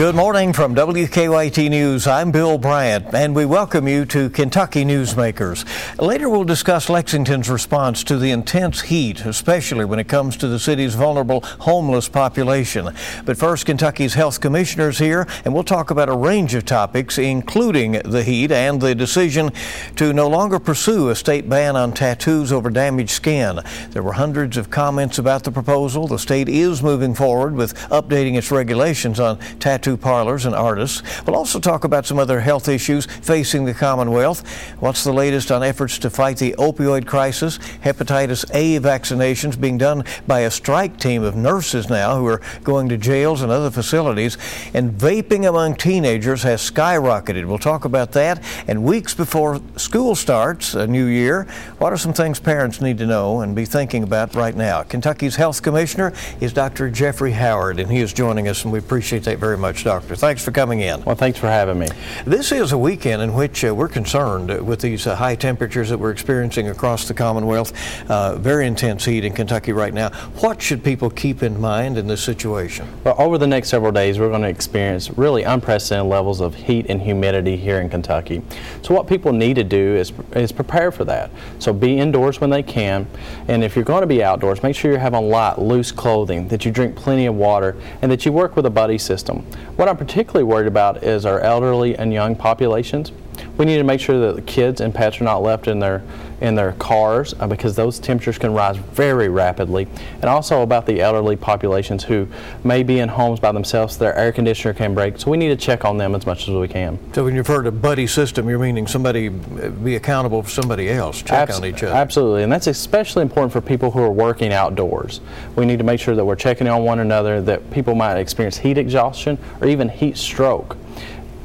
Good morning from WKYT News. I'm Bill Bryant, and we welcome you to Kentucky Newsmakers. Later, we'll discuss Lexington's response to the intense heat, especially when it comes to the city's vulnerable homeless population. But first, Kentucky's health commissioner's here, and we'll talk about a range of topics, including the heat and the decision to no longer pursue a state ban on tattoos over damaged skin. There were hundreds of comments about the proposal. The state is moving forward with updating its regulations on tattoo tattoo parlors and artists. We'll also talk about some other health issues facing the Commonwealth. What's the latest on efforts to fight the opioid crisis? Hepatitis A vaccinations being done by a strike team of nurses now who are going to jails and other facilities. And vaping among teenagers has skyrocketed. We'll talk about that. And weeks before school starts, a new year, what are some things parents need to know and be thinking about right now? Kentucky's health commissioner is Dr. Jeffrey Howard, and he is joining us, and we appreciate that very much. Doctor. Thanks for coming in. Well, thanks for having me. This is a weekend in which uh, we're concerned with these uh, high temperatures that we're experiencing across the Commonwealth. Uh, very intense heat in Kentucky right now. What should people keep in mind in this situation? Well, over the next several days, we're going to experience really unprecedented levels of heat and humidity here in Kentucky. So, what people need to do is, is prepare for that. So, be indoors when they can. And if you're going to be outdoors, make sure you have on light, loose clothing, that you drink plenty of water, and that you work with a buddy system. What I'm particularly worried about is our elderly and young populations. We need to make sure that the kids and pets are not left in their in their cars uh, because those temperatures can rise very rapidly. And also about the elderly populations who may be in homes by themselves, their air conditioner can break. So we need to check on them as much as we can. So when you refer to buddy system, you're meaning somebody uh, be accountable for somebody else, check Abs- on each other. Absolutely, and that's especially important for people who are working outdoors. We need to make sure that we're checking on one another, that people might experience heat exhaustion or even heat stroke.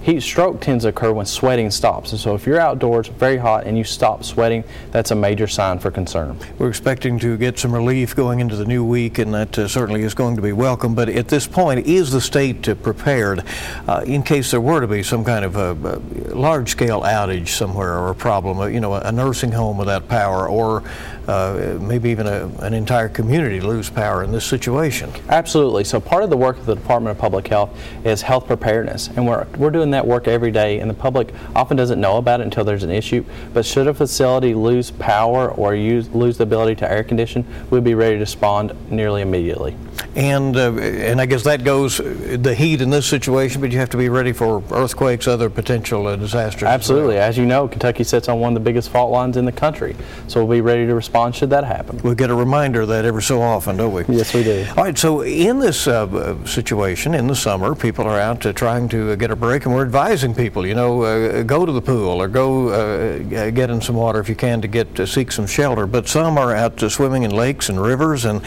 Heat stroke tends to occur when sweating stops. And so if you're outdoors very hot and you stop sweating, that's a major sign for concern. We're expecting to get some relief going into the new week, and that uh, certainly is going to be welcome. But at this point, is the state uh, prepared uh, in case there were to be some kind of a, a large-scale outage somewhere or a problem, uh, you know, a nursing home without power or uh, maybe even a, an entire community lose power in this situation. Absolutely. So part of the work of the Department of Public Health is health preparedness, and we're we're doing that work every day. And the public often doesn't know about it until there's an issue. But should a facility lose power or use, lose the ability to air condition, we'd be ready to respond nearly immediately and uh, and I guess that goes the heat in this situation, but you have to be ready for earthquakes, other potential uh, disasters. Absolutely, as, you know, Kentucky sits on one of the biggest fault lines in the country, so we'll be ready to respond should that happen. We get a reminder of that every so often, don't we? Yes, we do. All right, so in this uh, situation in the summer, people are out trying to get a break, and we're advising people, you know, uh, go to the pool or go uh, get in some water if you can to get to seek some shelter. But some are out swimming in lakes and rivers, and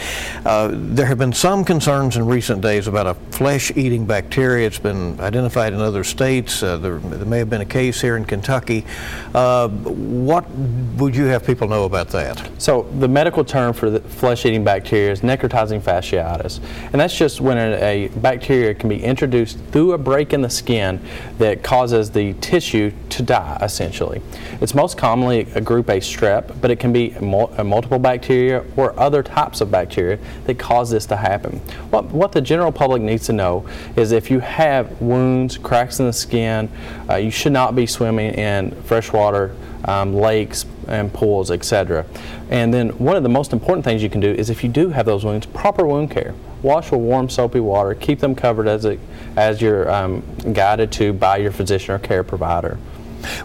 uh, there have been some concerns in recent days about a flesh-eating bacteria. It's been identified in other states. Uh, there, there, may have been a case here in Kentucky. Uh, what would you have people know about that? So the medical term for the flesh-eating bacteria is necrotizing fasciitis, and that's just when a bacteria can be introduced through a break in the skin that causes the tissue to die, essentially. It's most commonly a group A strep, but it can be mul- multiple bacteria or other types of bacteria that cause this to happen. What, what the general public needs to know is if you have wounds, cracks in the skin, uh, you should not be swimming in freshwater um, lakes and pools, etc. And then one of the most important things you can do is if you do have those wounds, proper wound care. Wash with warm soapy water. Keep them covered as, it, as you're um, guided to by your physician or care provider.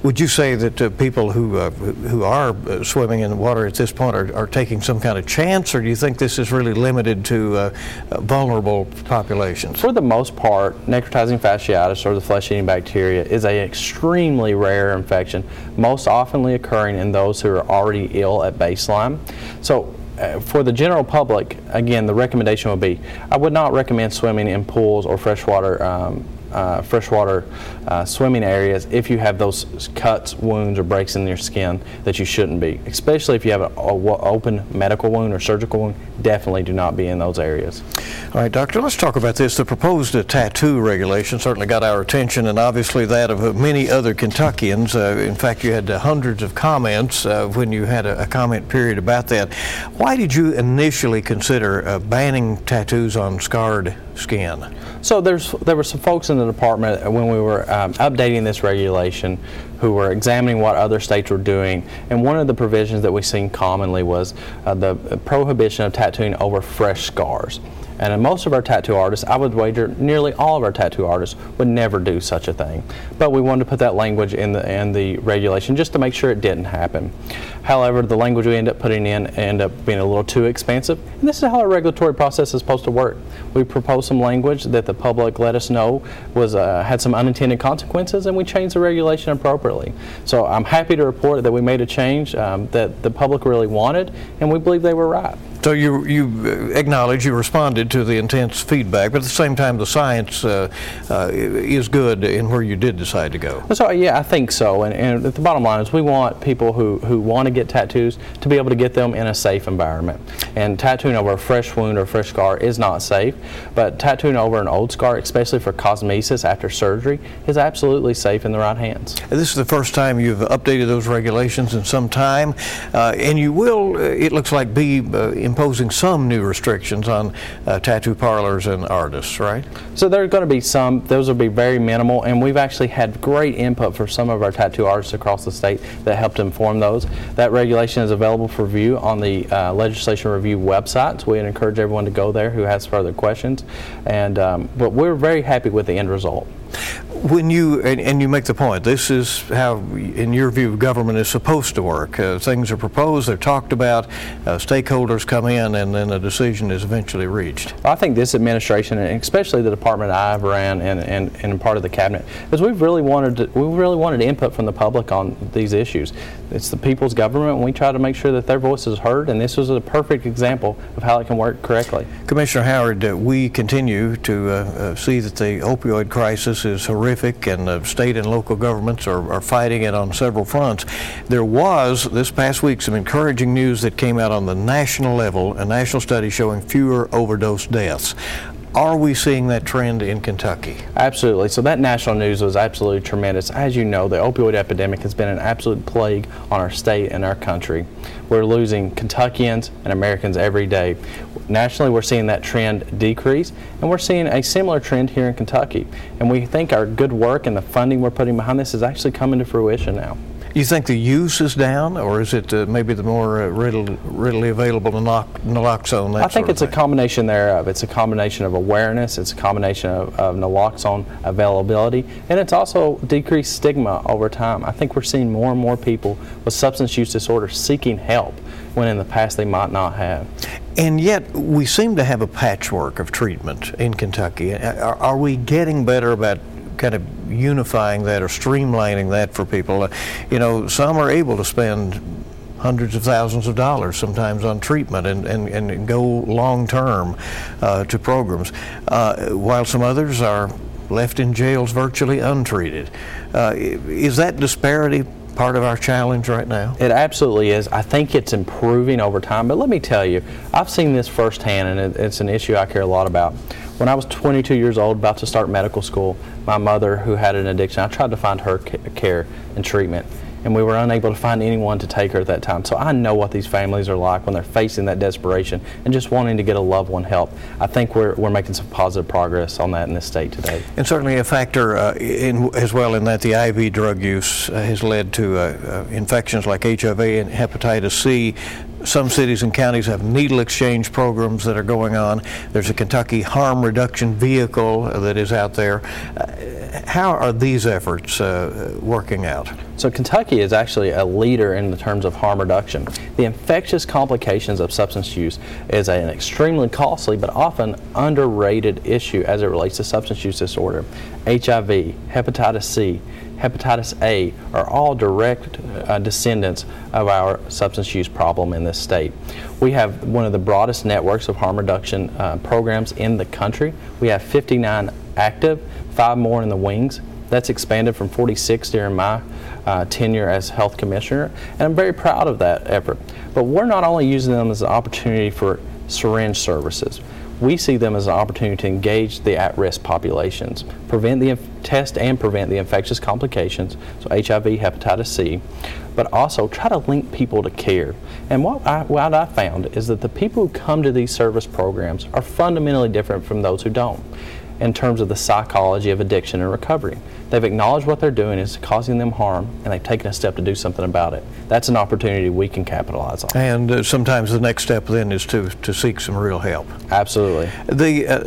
Would you say that uh, people who uh, who are uh, swimming in the water at this point are, are taking some kind of chance, or do you think this is really limited to uh, uh, vulnerable populations? For the most part, necrotizing fasciitis or the flesh-eating bacteria is an extremely rare infection, most oftenly occurring in those who are already ill at baseline. So uh, for the general public, again, the recommendation would be I would not recommend swimming in pools or freshwater um, uh, freshwater uh, swimming areas if you have those cuts, wounds, or breaks in your skin that you shouldn't be. Especially if you have an open medical wound or surgical wound, definitely do not be in those areas. All right, doctor, let's talk about this. The proposed uh, tattoo regulation certainly got our attention, and obviously that of uh, many other Kentuckians. Uh, in fact, you had uh, hundreds of comments when you had a, a, comment period about that. Why did you initially consider banning tattoos on scarred skin? So there's there were some folks in the department when we were um, updating this regulation who were examining what other states were doing, and one of the provisions that we seen commonly was uh, the prohibition of tattooing over fresh scars. And most of our tattoo artists, I would wager nearly all of our tattoo artists would never do such a thing. But we wanted to put that language in the in the regulation just to make sure it didn't happen. However, the language we end up putting in end up being a little too expansive. And this is how our regulatory process is supposed to work. We proposed some language that the public let us know was uh, had some unintended consequences, and we changed the regulation appropriately. So I'm happy to report that we made a change um, that the public really wanted, and we believe they were right. So you you acknowledge you responded to the intense feedback, but at the same time the science uh, uh, is good in where you did decide to go. So yeah, I think so. And, and the bottom line is we want people who, who want to get tattoos to be able to get them in a safe environment. And tattooing over a fresh wound or fresh scar is not safe, but tattooing over an old scar, especially for cosmesis after surgery, is absolutely safe in the right hands. This is the first time you've updated those regulations in some time, uh, and you will, uh, it looks like, be uh, imposing some new restrictions on uh, tattoo parlors and artists, right? So there are going to be some, those will be very minimal, and we've actually had great input from some of our tattoo artists across the state that helped inform those. That regulation is available for view on the uh, legislation review website, so we encourage everyone to go there who has further questions. And um, But we're very happy with the end result when you and, and, you make the point, this is how, in your view, government is supposed to work. Uh, things are proposed, they're talked about, uh, stakeholders come in, and then a decision is eventually reached. I think this administration, and especially the department I've ran and, and, and part of the cabinet, is we've really wanted to, we really wanted input from the public on these issues. It's the people's government, and we try to make sure that their voice is heard. And this was a perfect example of how it can work correctly. Commissioner Howard, uh, we continue to uh, uh, see that the opioid crisis is horrific, and the state and local governments are, are fighting it on several fronts. There was this past week some encouraging news that came out on the national level, a national study showing fewer overdose deaths. Are we seeing that trend in Kentucky? Absolutely. So that national news was absolutely tremendous. As you know, the opioid epidemic has been an absolute plague on our state and our country. We're losing Kentuckians and Americans every day. Nationally, we're seeing that trend decrease, and we're seeing a similar trend here in Kentucky. And we think our good work and the funding we're putting behind this is actually coming to fruition now. You think the use is down, or is it uh, maybe the more uh, readily, readily available naloxone? I think it's a combination thereof. It's a combination of awareness, it's a combination of, of naloxone availability, and it's also decreased stigma over time. I think we're seeing more and more people with substance use disorder seeking help when in the past they might not have. And yet, we seem to have a patchwork of treatment in Kentucky. Are, are we getting better about kind of unifying that or streamlining that for people. Uh, you know, some are able to spend hundreds of thousands of dollars sometimes on treatment and, and, and go long term uh, to programs, uh, while some others are left in jails virtually untreated. Uh, is that disparity part of our challenge right now? It absolutely is. I think it's improving over time, but let me tell you, I've seen this firsthand, and it's an issue I care a lot about. When I was 22 years old, about to start medical school, my mother, who had an addiction, I tried to find her care and treatment, and we were unable to find anyone to take her at that time. So I know what these families are like when they're facing that desperation and just wanting to get a loved one help. I think we're, we're making some positive progress on that in this state today. And certainly a factor uh, in, as well in that the IV drug use uh, has led to uh, uh infections like HIV and hepatitis C some cities and counties have needle exchange programs that are going on. There's a Kentucky harm reduction vehicle that is out there. Uh, how are these efforts uh, working out? So Kentucky is actually a leader in the terms of harm reduction. The infectious complications of substance use is an extremely costly but often underrated issue as it relates to substance use disorder. HIV, hepatitis C, hepatitis A are all direct uh, descendants of our substance use problem in this state. We have one of the broadest networks of harm reduction uh, programs in the country. We have 59 active, five more in the wings. That's expanded from 46 during my uh, tenure as health commissioner, and I'm very proud of that effort. But we're not only using them as an opportunity for syringe services we see them as an opportunity to engage the at-risk populations, prevent the test and prevent the infectious complications, so HIV, hepatitis C, but also try to link people to care. And what I, what I found is that the people who come to these service programs are fundamentally different from those who don't. In terms of the psychology of addiction and recovery. They've acknowledged what they're doing is causing them harm, and they've taken a step to do something about it. That's an opportunity we can capitalize on. And uh, sometimes the next step then is to, to seek some real help. Absolutely. The, uh,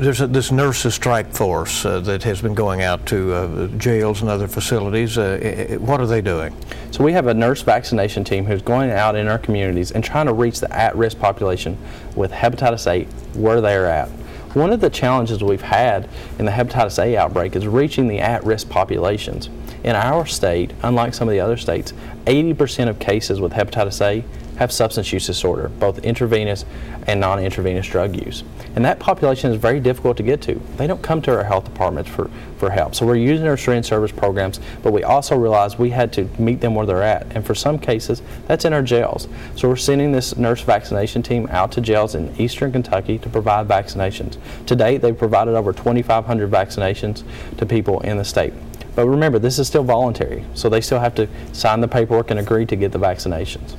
there's a, this nurses strike force uh, that has been going out to uh, jails and other facilities. Uh, what are they doing? So we have a nurse vaccination team who's going out in our communities and trying to reach the at-risk population with hepatitis A where they're at. One of the challenges we've had in the hepatitis A outbreak is reaching the at-risk populations. In our state, unlike some of the other states, 80% of cases with hepatitis A have substance use disorder, both intravenous and non-intravenous drug use. And that population is very difficult to get to. They don't come to our health departments for, for help. So we're using our syringe service programs, but we also realized we had to meet them where they're at. And for some cases, that's in our jails. So we're sending this nurse vaccination team out to jails in eastern Kentucky to provide vaccinations. To date, they've provided over 2,500 vaccinations to people in the state. But remember, this is still voluntary, so they still have to sign the paperwork and agree to get the vaccinations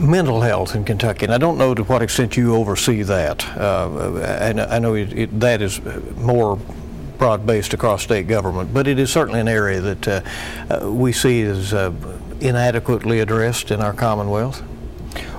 mental health in Kentucky, and I don't know to what extent you oversee that. Uh, and I know it, it, that is more broad-based across state government, but it is certainly an area that uh, uh, we see as uh, inadequately addressed in our Commonwealth.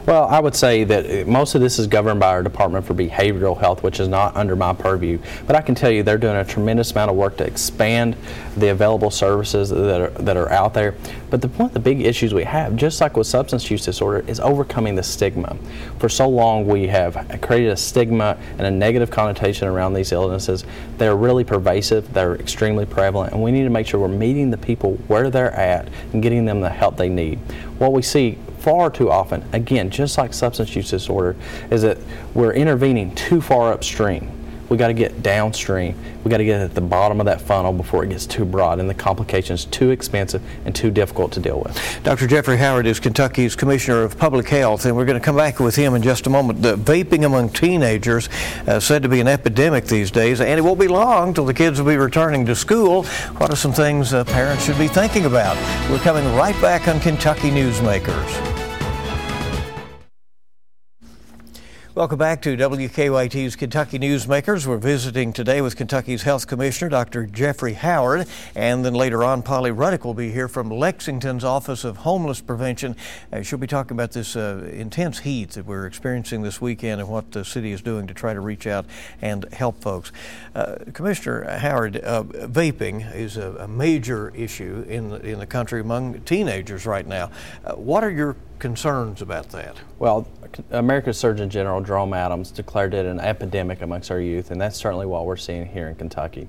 Well, I would say that most of this is governed by our Department for Behavioral Health, which is not under my purview. But I can tell you they're doing a tremendous amount of work to expand the available services that are, that are out there. But the, one of the big issues we have, just like with substance use disorder, is overcoming the stigma. For so long, we have created a stigma and a negative connotation around these illnesses. They're really pervasive, they're extremely prevalent, and we need to make sure we're meeting the people where they're at and getting them the help they need. What we see far too often, again, just like substance use disorder, is that we're intervening too far upstream. We got to get downstream. We got to get at the bottom of that funnel before it gets too broad and the complications too expensive and too difficult to deal with. Dr. Jeffrey Howard is Kentucky's Commissioner of Public Health, and we're going to come back with him in just a moment. The vaping among teenagers uh, said to be an epidemic these days, and it won't be long till the kids will be returning to school. What are some things uh, parents should be thinking about? We're coming right back on Kentucky Newsmakers. Welcome back to WKYT's Kentucky Newsmakers. We're visiting today with Kentucky's Health Commissioner, Dr. Jeffrey Howard, and then later on, Polly Ruddick will be here from Lexington's Office of Homeless Prevention. Uh, she'll be talking about this uh, intense heat that we're experiencing this weekend and what the city is doing to try to reach out and help folks. Uh, Commissioner Howard, uh, vaping is a, a, major issue in the, in the country among teenagers right now. Uh, what are your concerns about that? Well, America's Surgeon General Jerome Adams declared it an epidemic amongst our youth, and that's certainly what we're seeing here in Kentucky.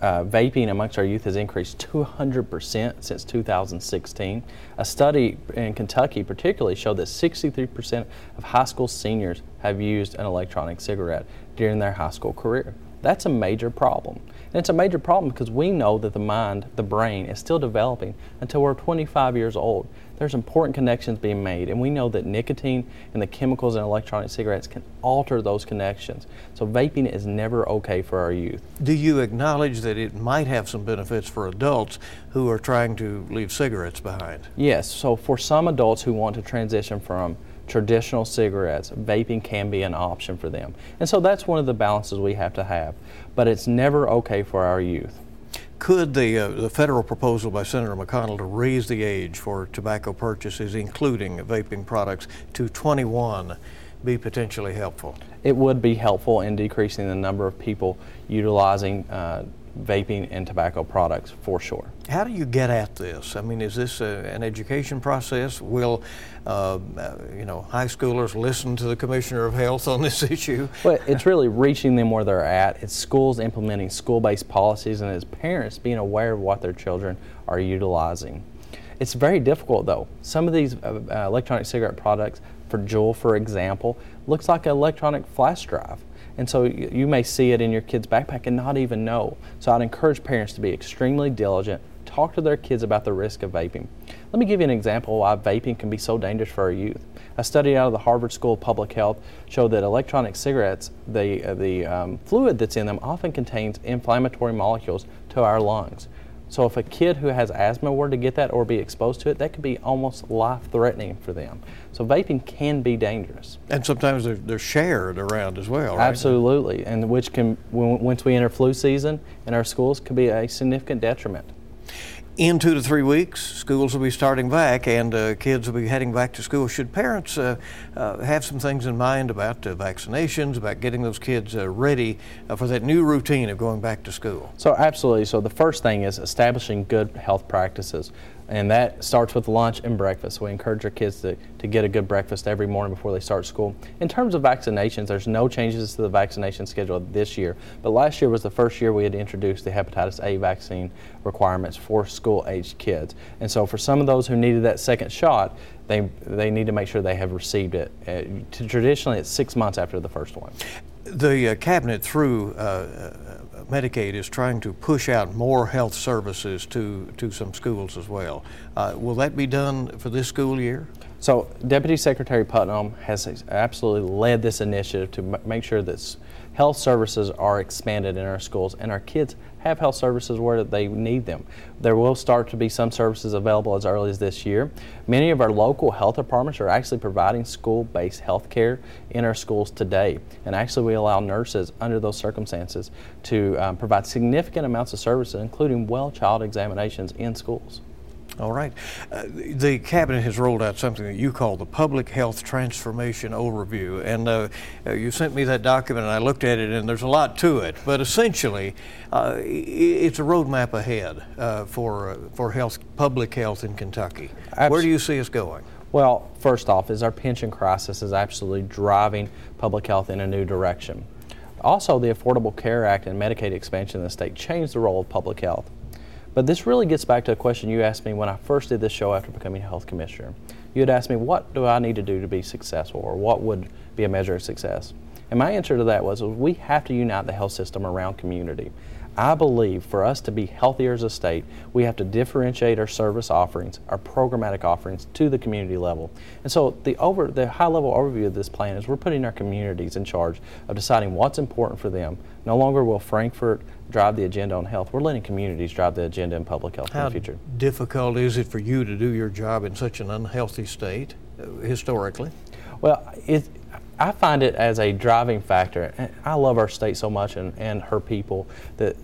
Uh, vaping amongst our youth has increased 200% since 2016. A study in Kentucky, particularly, showed that 63% of high school seniors have used an electronic cigarette during their high school career. That's a major problem. And it's a major problem because we know that the mind, the brain, is still developing until we're 25 years old there's important connections being made, and we know that nicotine and the chemicals in electronic cigarettes can alter those connections. So vaping is never okay for our youth. Do you acknowledge that it might have some benefits for adults who are trying to leave cigarettes behind? Yes. So for some adults who want to transition from traditional cigarettes, vaping can be an option for them. And so that's one of the balances we have to have. But it's never okay for our youth. Could the, uh, the federal proposal by Senator McConnell to raise the age for tobacco purchases, including vaping products, to 21 be potentially helpful? It would be helpful in decreasing the number of people utilizing uh, vaping and tobacco products for sure. How do you get at this? I mean, is this a, an education process? Will uh, you know high schoolers listen to the Commissioner of Health on this issue? Well, it's really reaching them where they're at. It's schools implementing school-based policies, and as parents being aware of what their children are utilizing. It's very difficult though. Some of these uh, uh electronic cigarette products, for Juul, for example, looks like an electronic flash drive. And so you may see it in your kid's backpack and not even know. So I'd encourage parents to be extremely diligent, talk to their kids about the risk of vaping. Let me give you an example why vaping can be so dangerous for our youth. A study out of the Harvard School of Public Health showed that electronic cigarettes, the, uh, the um, fluid that's in them often contains inflammatory molecules to our lungs. So if a kid who has asthma were to get that or be exposed to it, that could be almost life-threatening for them. So vaping can be dangerous. And sometimes they're, they're shared around as well, right? Absolutely, and which can, once we enter flu season in our schools, could be a significant detriment in two to three weeks, schools will be starting back and uh, kids will be heading back to school. Should parents uh, uh, have some things in mind about uh, vaccinations, about getting those kids uh, ready uh, for that new routine of going back to school? So, absolutely. So, the first thing is establishing good health practices and that starts with lunch and breakfast. We encourage our kids to, to get a good breakfast every morning before they start school. In terms of vaccinations, there's no changes to the vaccination schedule this year, but last year was the first year we had introduced the hepatitis A vaccine requirements for school aged kids. And so for some of those who needed that second shot, they, they need to make sure they have received it. Uh, traditionally, it's six months after the first one. The uh, cabinet, through uh, Medicaid is trying to push out more health services to, to some schools as well. Uh, will that be done for this school year? So, Deputy Secretary Putnam has absolutely led this initiative to m- make sure that health services are expanded in our schools and our kids have health services where they need them. There will start to be some services available as early as this year. Many of our local health departments are actually providing school based health care in our schools today. And actually, we allow nurses under those circumstances to um, provide significant amounts of services, including well child examinations in schools. All right. Uh, the cabinet has rolled out something that you call the Public Health Transformation Overview. And uh, uh, you sent me that document and I looked at it, and there's a lot to it. But essentially, uh, it's a roadmap ahead uh, for, uh, for health, public health in Kentucky. Absolutely. Where do you see us going? Well, first off, is our pension crisis is absolutely driving public health in a new direction. Also, the Affordable Care Act and Medicaid expansion in the state changed the role of public health. But this really gets back to a question you asked me when I first did this show after becoming health commissioner. You had asked me, what do I need to do to be successful, or what would be a measure of success? And my answer to that was, was we have to unite the health system around community. I believe for us to be healthier as a state, we have to differentiate our service offerings, our programmatic offerings to the community level. And so the over the high level overview of this plan is we're putting our communities in charge of deciding what's important for them. No longer will Frankfort drive the agenda on health. We're letting communities drive the agenda in public health How in the future. difficult is it for you to do your job in such an unhealthy state uh, historically? Well, it, I find it as a driving factor. I love our state so much and, and her people that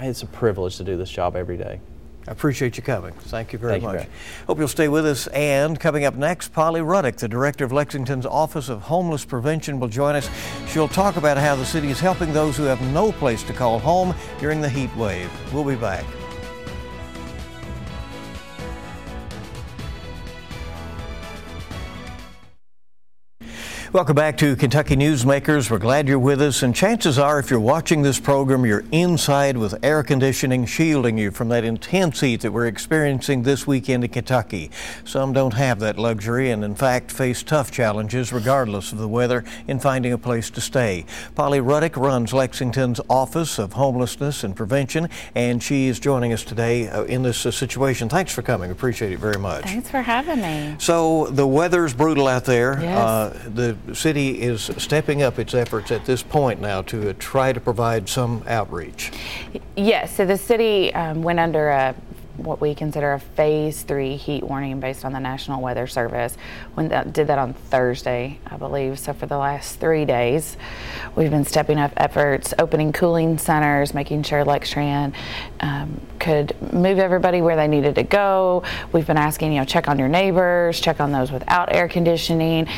it's a privilege to do this job every day. I appreciate you coming. Thank you very Thank much. You, Hope you'll stay with us. And coming up next, Polly Ruddick, the director of Lexington's Office of Homeless Prevention, will join us. She'll talk about how the city is helping those who have no place to call home during the heat wave. We'll be back. Welcome back to Kentucky Newsmakers. We're glad you're with us, and chances are, if you're watching this program, you're inside with air conditioning shielding you from that intense heat that we're experiencing this weekend in Kentucky. Some don't have that luxury and, in fact, face tough challenges regardless of the weather in finding a place to stay. Polly Ruddick runs Lexington's Office of Homelessness and Prevention, and she is joining us today uh, in this uh, situation. Thanks for coming. Appreciate it very much. Thanks for having me. So, the weather's brutal out there. Yes. Uh, the city is stepping up its efforts at this point now to uh, try to provide some outreach. Yes, so the city um, went under a what we consider a phase three heat warning based on the National Weather Service. When that, did that on Thursday, I believe. So for the last three days, we've been stepping up efforts, opening cooling centers, making sure Lextran um, could move everybody where they needed to go. We've been asking, you know, check on your neighbors, check on those without air conditioning.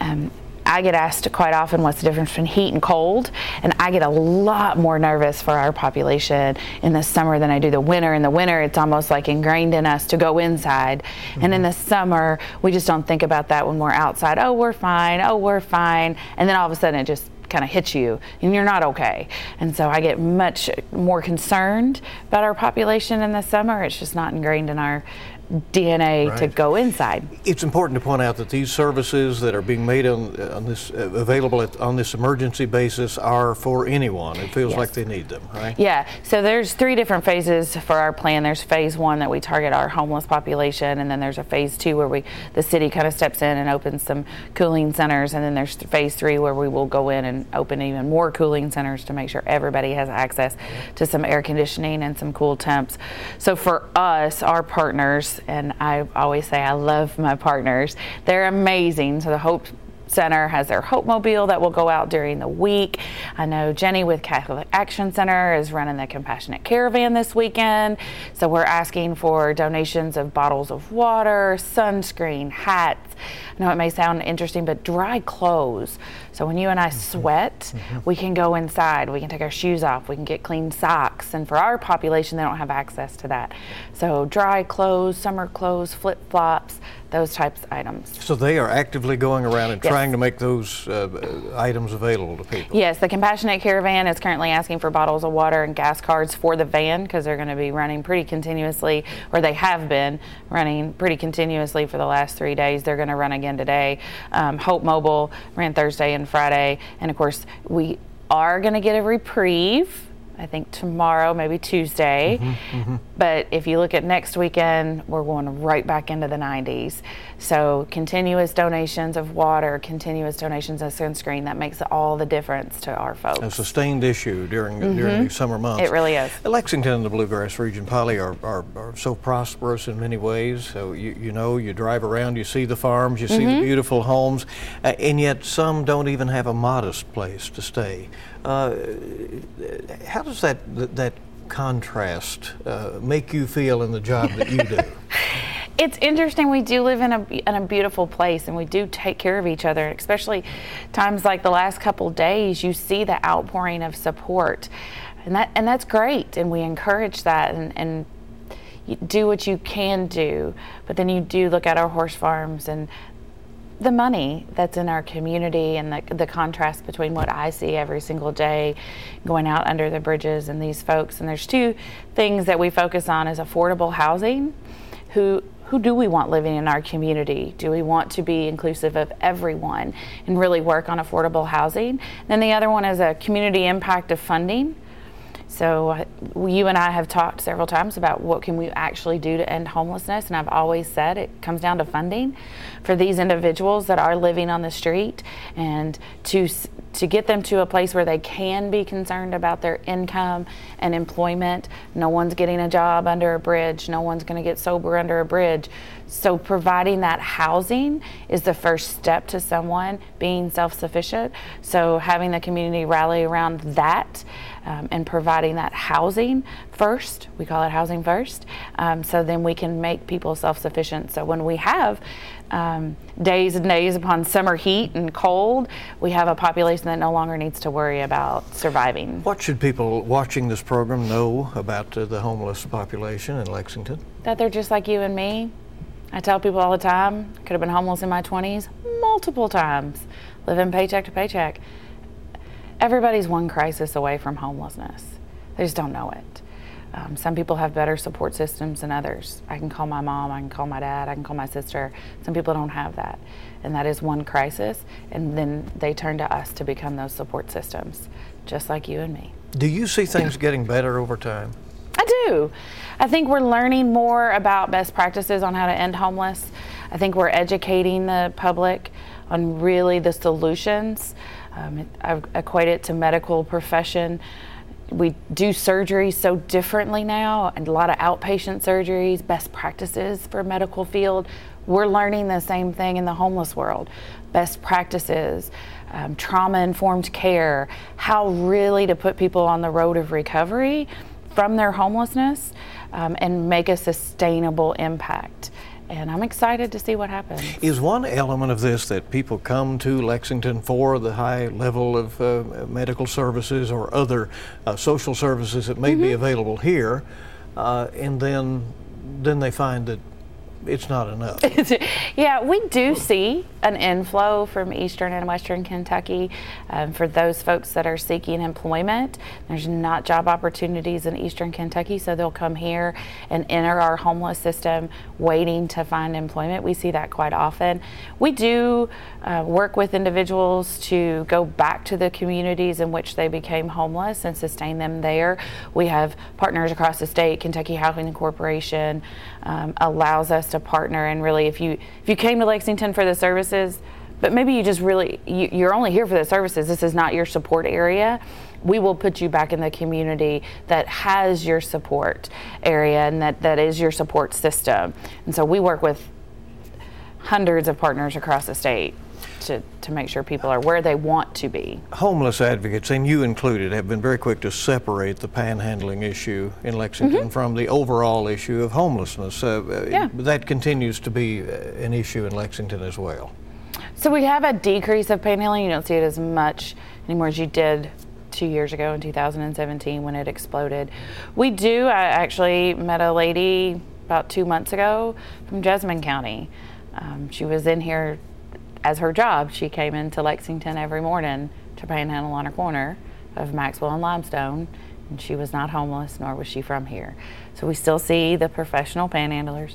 Um, I get asked quite often what's the difference between heat and cold, and I get a lot more nervous for our population in the summer than I do the winter. In the winter, it's almost like ingrained in us to go inside, mm-hmm. and in the summer, we just don't think about that when we're outside. Oh, we're fine. Oh, we're fine, and then all of a sudden it just kind of hits you and you're not okay. And so I get much more concerned about our population in the summer. It's just not ingrained in our DNA to go inside. It's important to point out that these services that are being made on, on this uh, available at, on this emergency basis are for anyone It feels Yes. like they need them, right? Yeah, so there's three different phases for our plan. There's phase one that we target our homeless population, and then there's a phase two where we the city kind of steps in and opens some cooling centers, and then there's phase three where we will go in and open even more cooling centers to make sure everybody has access to some air conditioning and some cool temps. So for us, our partners, and I always say I love my partners. They're amazing. So the Hope Center has their Hope Mobile that will go out during the week. I know Jenny with Catholic Action Center is running the Compassionate Caravan this weekend. So we're asking for donations of bottles of water, sunscreen, hats. I know it may sound interesting, but dry clothes. So when you and I mm-hmm. sweat, mm-hmm. we can go inside, we can take our shoes off, we can get clean socks. And for our population, they don't have access to that. So dry clothes, summer clothes, flip flops, those types of items. So they are actively going around and Yes. trying to make those uh, items available to people. Yes, the Compassionate Caravan is currently asking for bottles of water and gas cards for the van because they're going to be running pretty continuously, or they have been running pretty continuously for the last three days. They're going to run again today. Um, Hope Mobile ran Thursday and Friday, and of course, we are going to get a reprieve. I think tomorrow, maybe Tuesday. But if you look at next weekend, we're going right back into the 90s. So continuous donations of water, continuous donations of sunscreen, that makes all the difference to our folks. A sustained issue during during these summer months. Mm-hmm. It really is. Lexington and the Bluegrass region, Polly, are, are, are so prosperous in many ways. So you, you know, you drive around, you see the farms, you see Mm-hmm. the beautiful homes, uh, and yet some don't even have a modest place to stay. Uh, how does that that, contrast uh, make you feel in the job that you do? It's interesting. We do live in a in a beautiful place, and we do take care of each other. Especially times like the last couple days, you see the outpouring of support, and that and that's great. And we encourage that, and, and do what you can do. But then you do look at our horse farms and the money that's in our community and the, the contrast between what I see every single day going out under the bridges and these folks. And there's two things that we focus on is affordable housing. Who who do we want living in our community? Do we want to be inclusive of everyone and really work on affordable housing? then the other one is a community impact of funding. So you and I have talked several times about what can we actually do to end homelessness, and I've always said it comes down to funding for these individuals that are living on the street, and to to get them to a place where they can be concerned about their income and employment. No one's getting a job under a bridge. No one's going to get sober under a bridge. So providing that housing is the first step to someone being self-sufficient. So having the community rally around that um, and providing that housing first, we call it housing first, um, so then we can make people self sufficient. So when we have um, days and days upon summer heat and cold, we have a population that no longer needs to worry about surviving. what should people watching this program know about uh, the homeless population in Lexington? That they're just like you and me. I tell people all the time, could have been homeless in my 20s multiple times, living paycheck to paycheck. Everybody's one crisis away from homelessness. They just don't know it. Um, some people have better support systems than others. I can call my mom, I can call my dad, I can call my sister. Some people don't have that. And that is one crisis. And then they turn to us to become those support systems, just like you and me. Do you see things getting better over time? I do. I think we're learning more about best practices on how to end homeless. I think we're educating the public on really the solutions. Um, I equate it to medical profession. We do surgery so differently now, and a lot of outpatient surgeries, best practices for medical field. We're learning the same thing in the homeless world. Best practices, um, trauma informed care, how really to put people on the road of recovery from their homelessness um, and make a sustainable impact. And I'm excited to see what happens. Is one element of this that people come to Lexington for the high level of uh, medical services or other uh, social services that may be available here, uh, and then then they find that it's not enough. yeah, we do see an inflow from eastern and western Kentucky um, for those folks that are seeking employment. There's not job opportunities in eastern Kentucky, so they'll come here and enter our homeless system waiting to find employment. We see that quite often. We do uh, work with individuals to go back to the communities in which they became homeless and sustain them there. We have partners across the state. Kentucky Housing Corporation um, allows us to partner and really, if you if you came to Lexington for the services, but maybe you just really you, you're only here for the services. This is not your support area we will put you back in the community that has your support area and that, that is your support system. And so we work with hundreds of partners across the state to, to make sure people are where they want to be. Homeless advocates, and you included, have been very quick to separate the panhandling issue in Lexington mm-hmm. from the overall issue of homelessness. Uh, yeah. That continues to be uh, an issue in Lexington as well. So we have a decrease of panhandling. You don't see it as much anymore as you did two years ago in 2017 when it exploded. We do. I actually met a lady about two months ago from Jessamine County. Um, she was in here as her job, she came into Lexington every morning to panhandle on a corner of Maxwell and Limestone, and she was not homeless, nor was she from here. So we still see the professional panhandlers.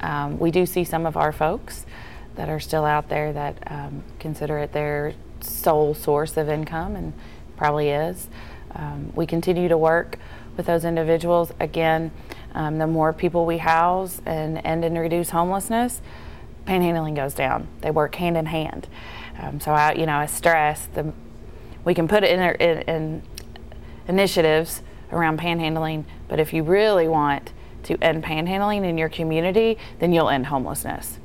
Um, we do see some of our folks that are still out there that um, consider it their sole source of income, and probably is. Um, we continue to work with those individuals. Again, um, the more people we house and end and reduce homelessness, panhandling goes down. They work hand in hand. Um, so I, you know, I stress the we can put it in, in, in initiatives around panhandling, but if you really want to end panhandling in your community, then you'll end homelessness.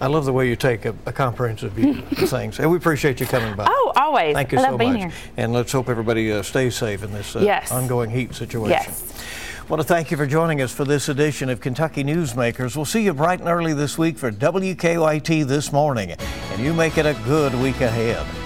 I love the way you take a, a comprehensive view of things, and we appreciate you coming by. Oh, always. Thank you I so much. Here. And let's hope everybody uh, stays safe in this uh, yes. ongoing heat situation. Yes. Want to thank you for joining us for this edition of Kentucky Newsmakers. We'll see you bright and early this week for WKYT This Morning, and you make it a good week ahead.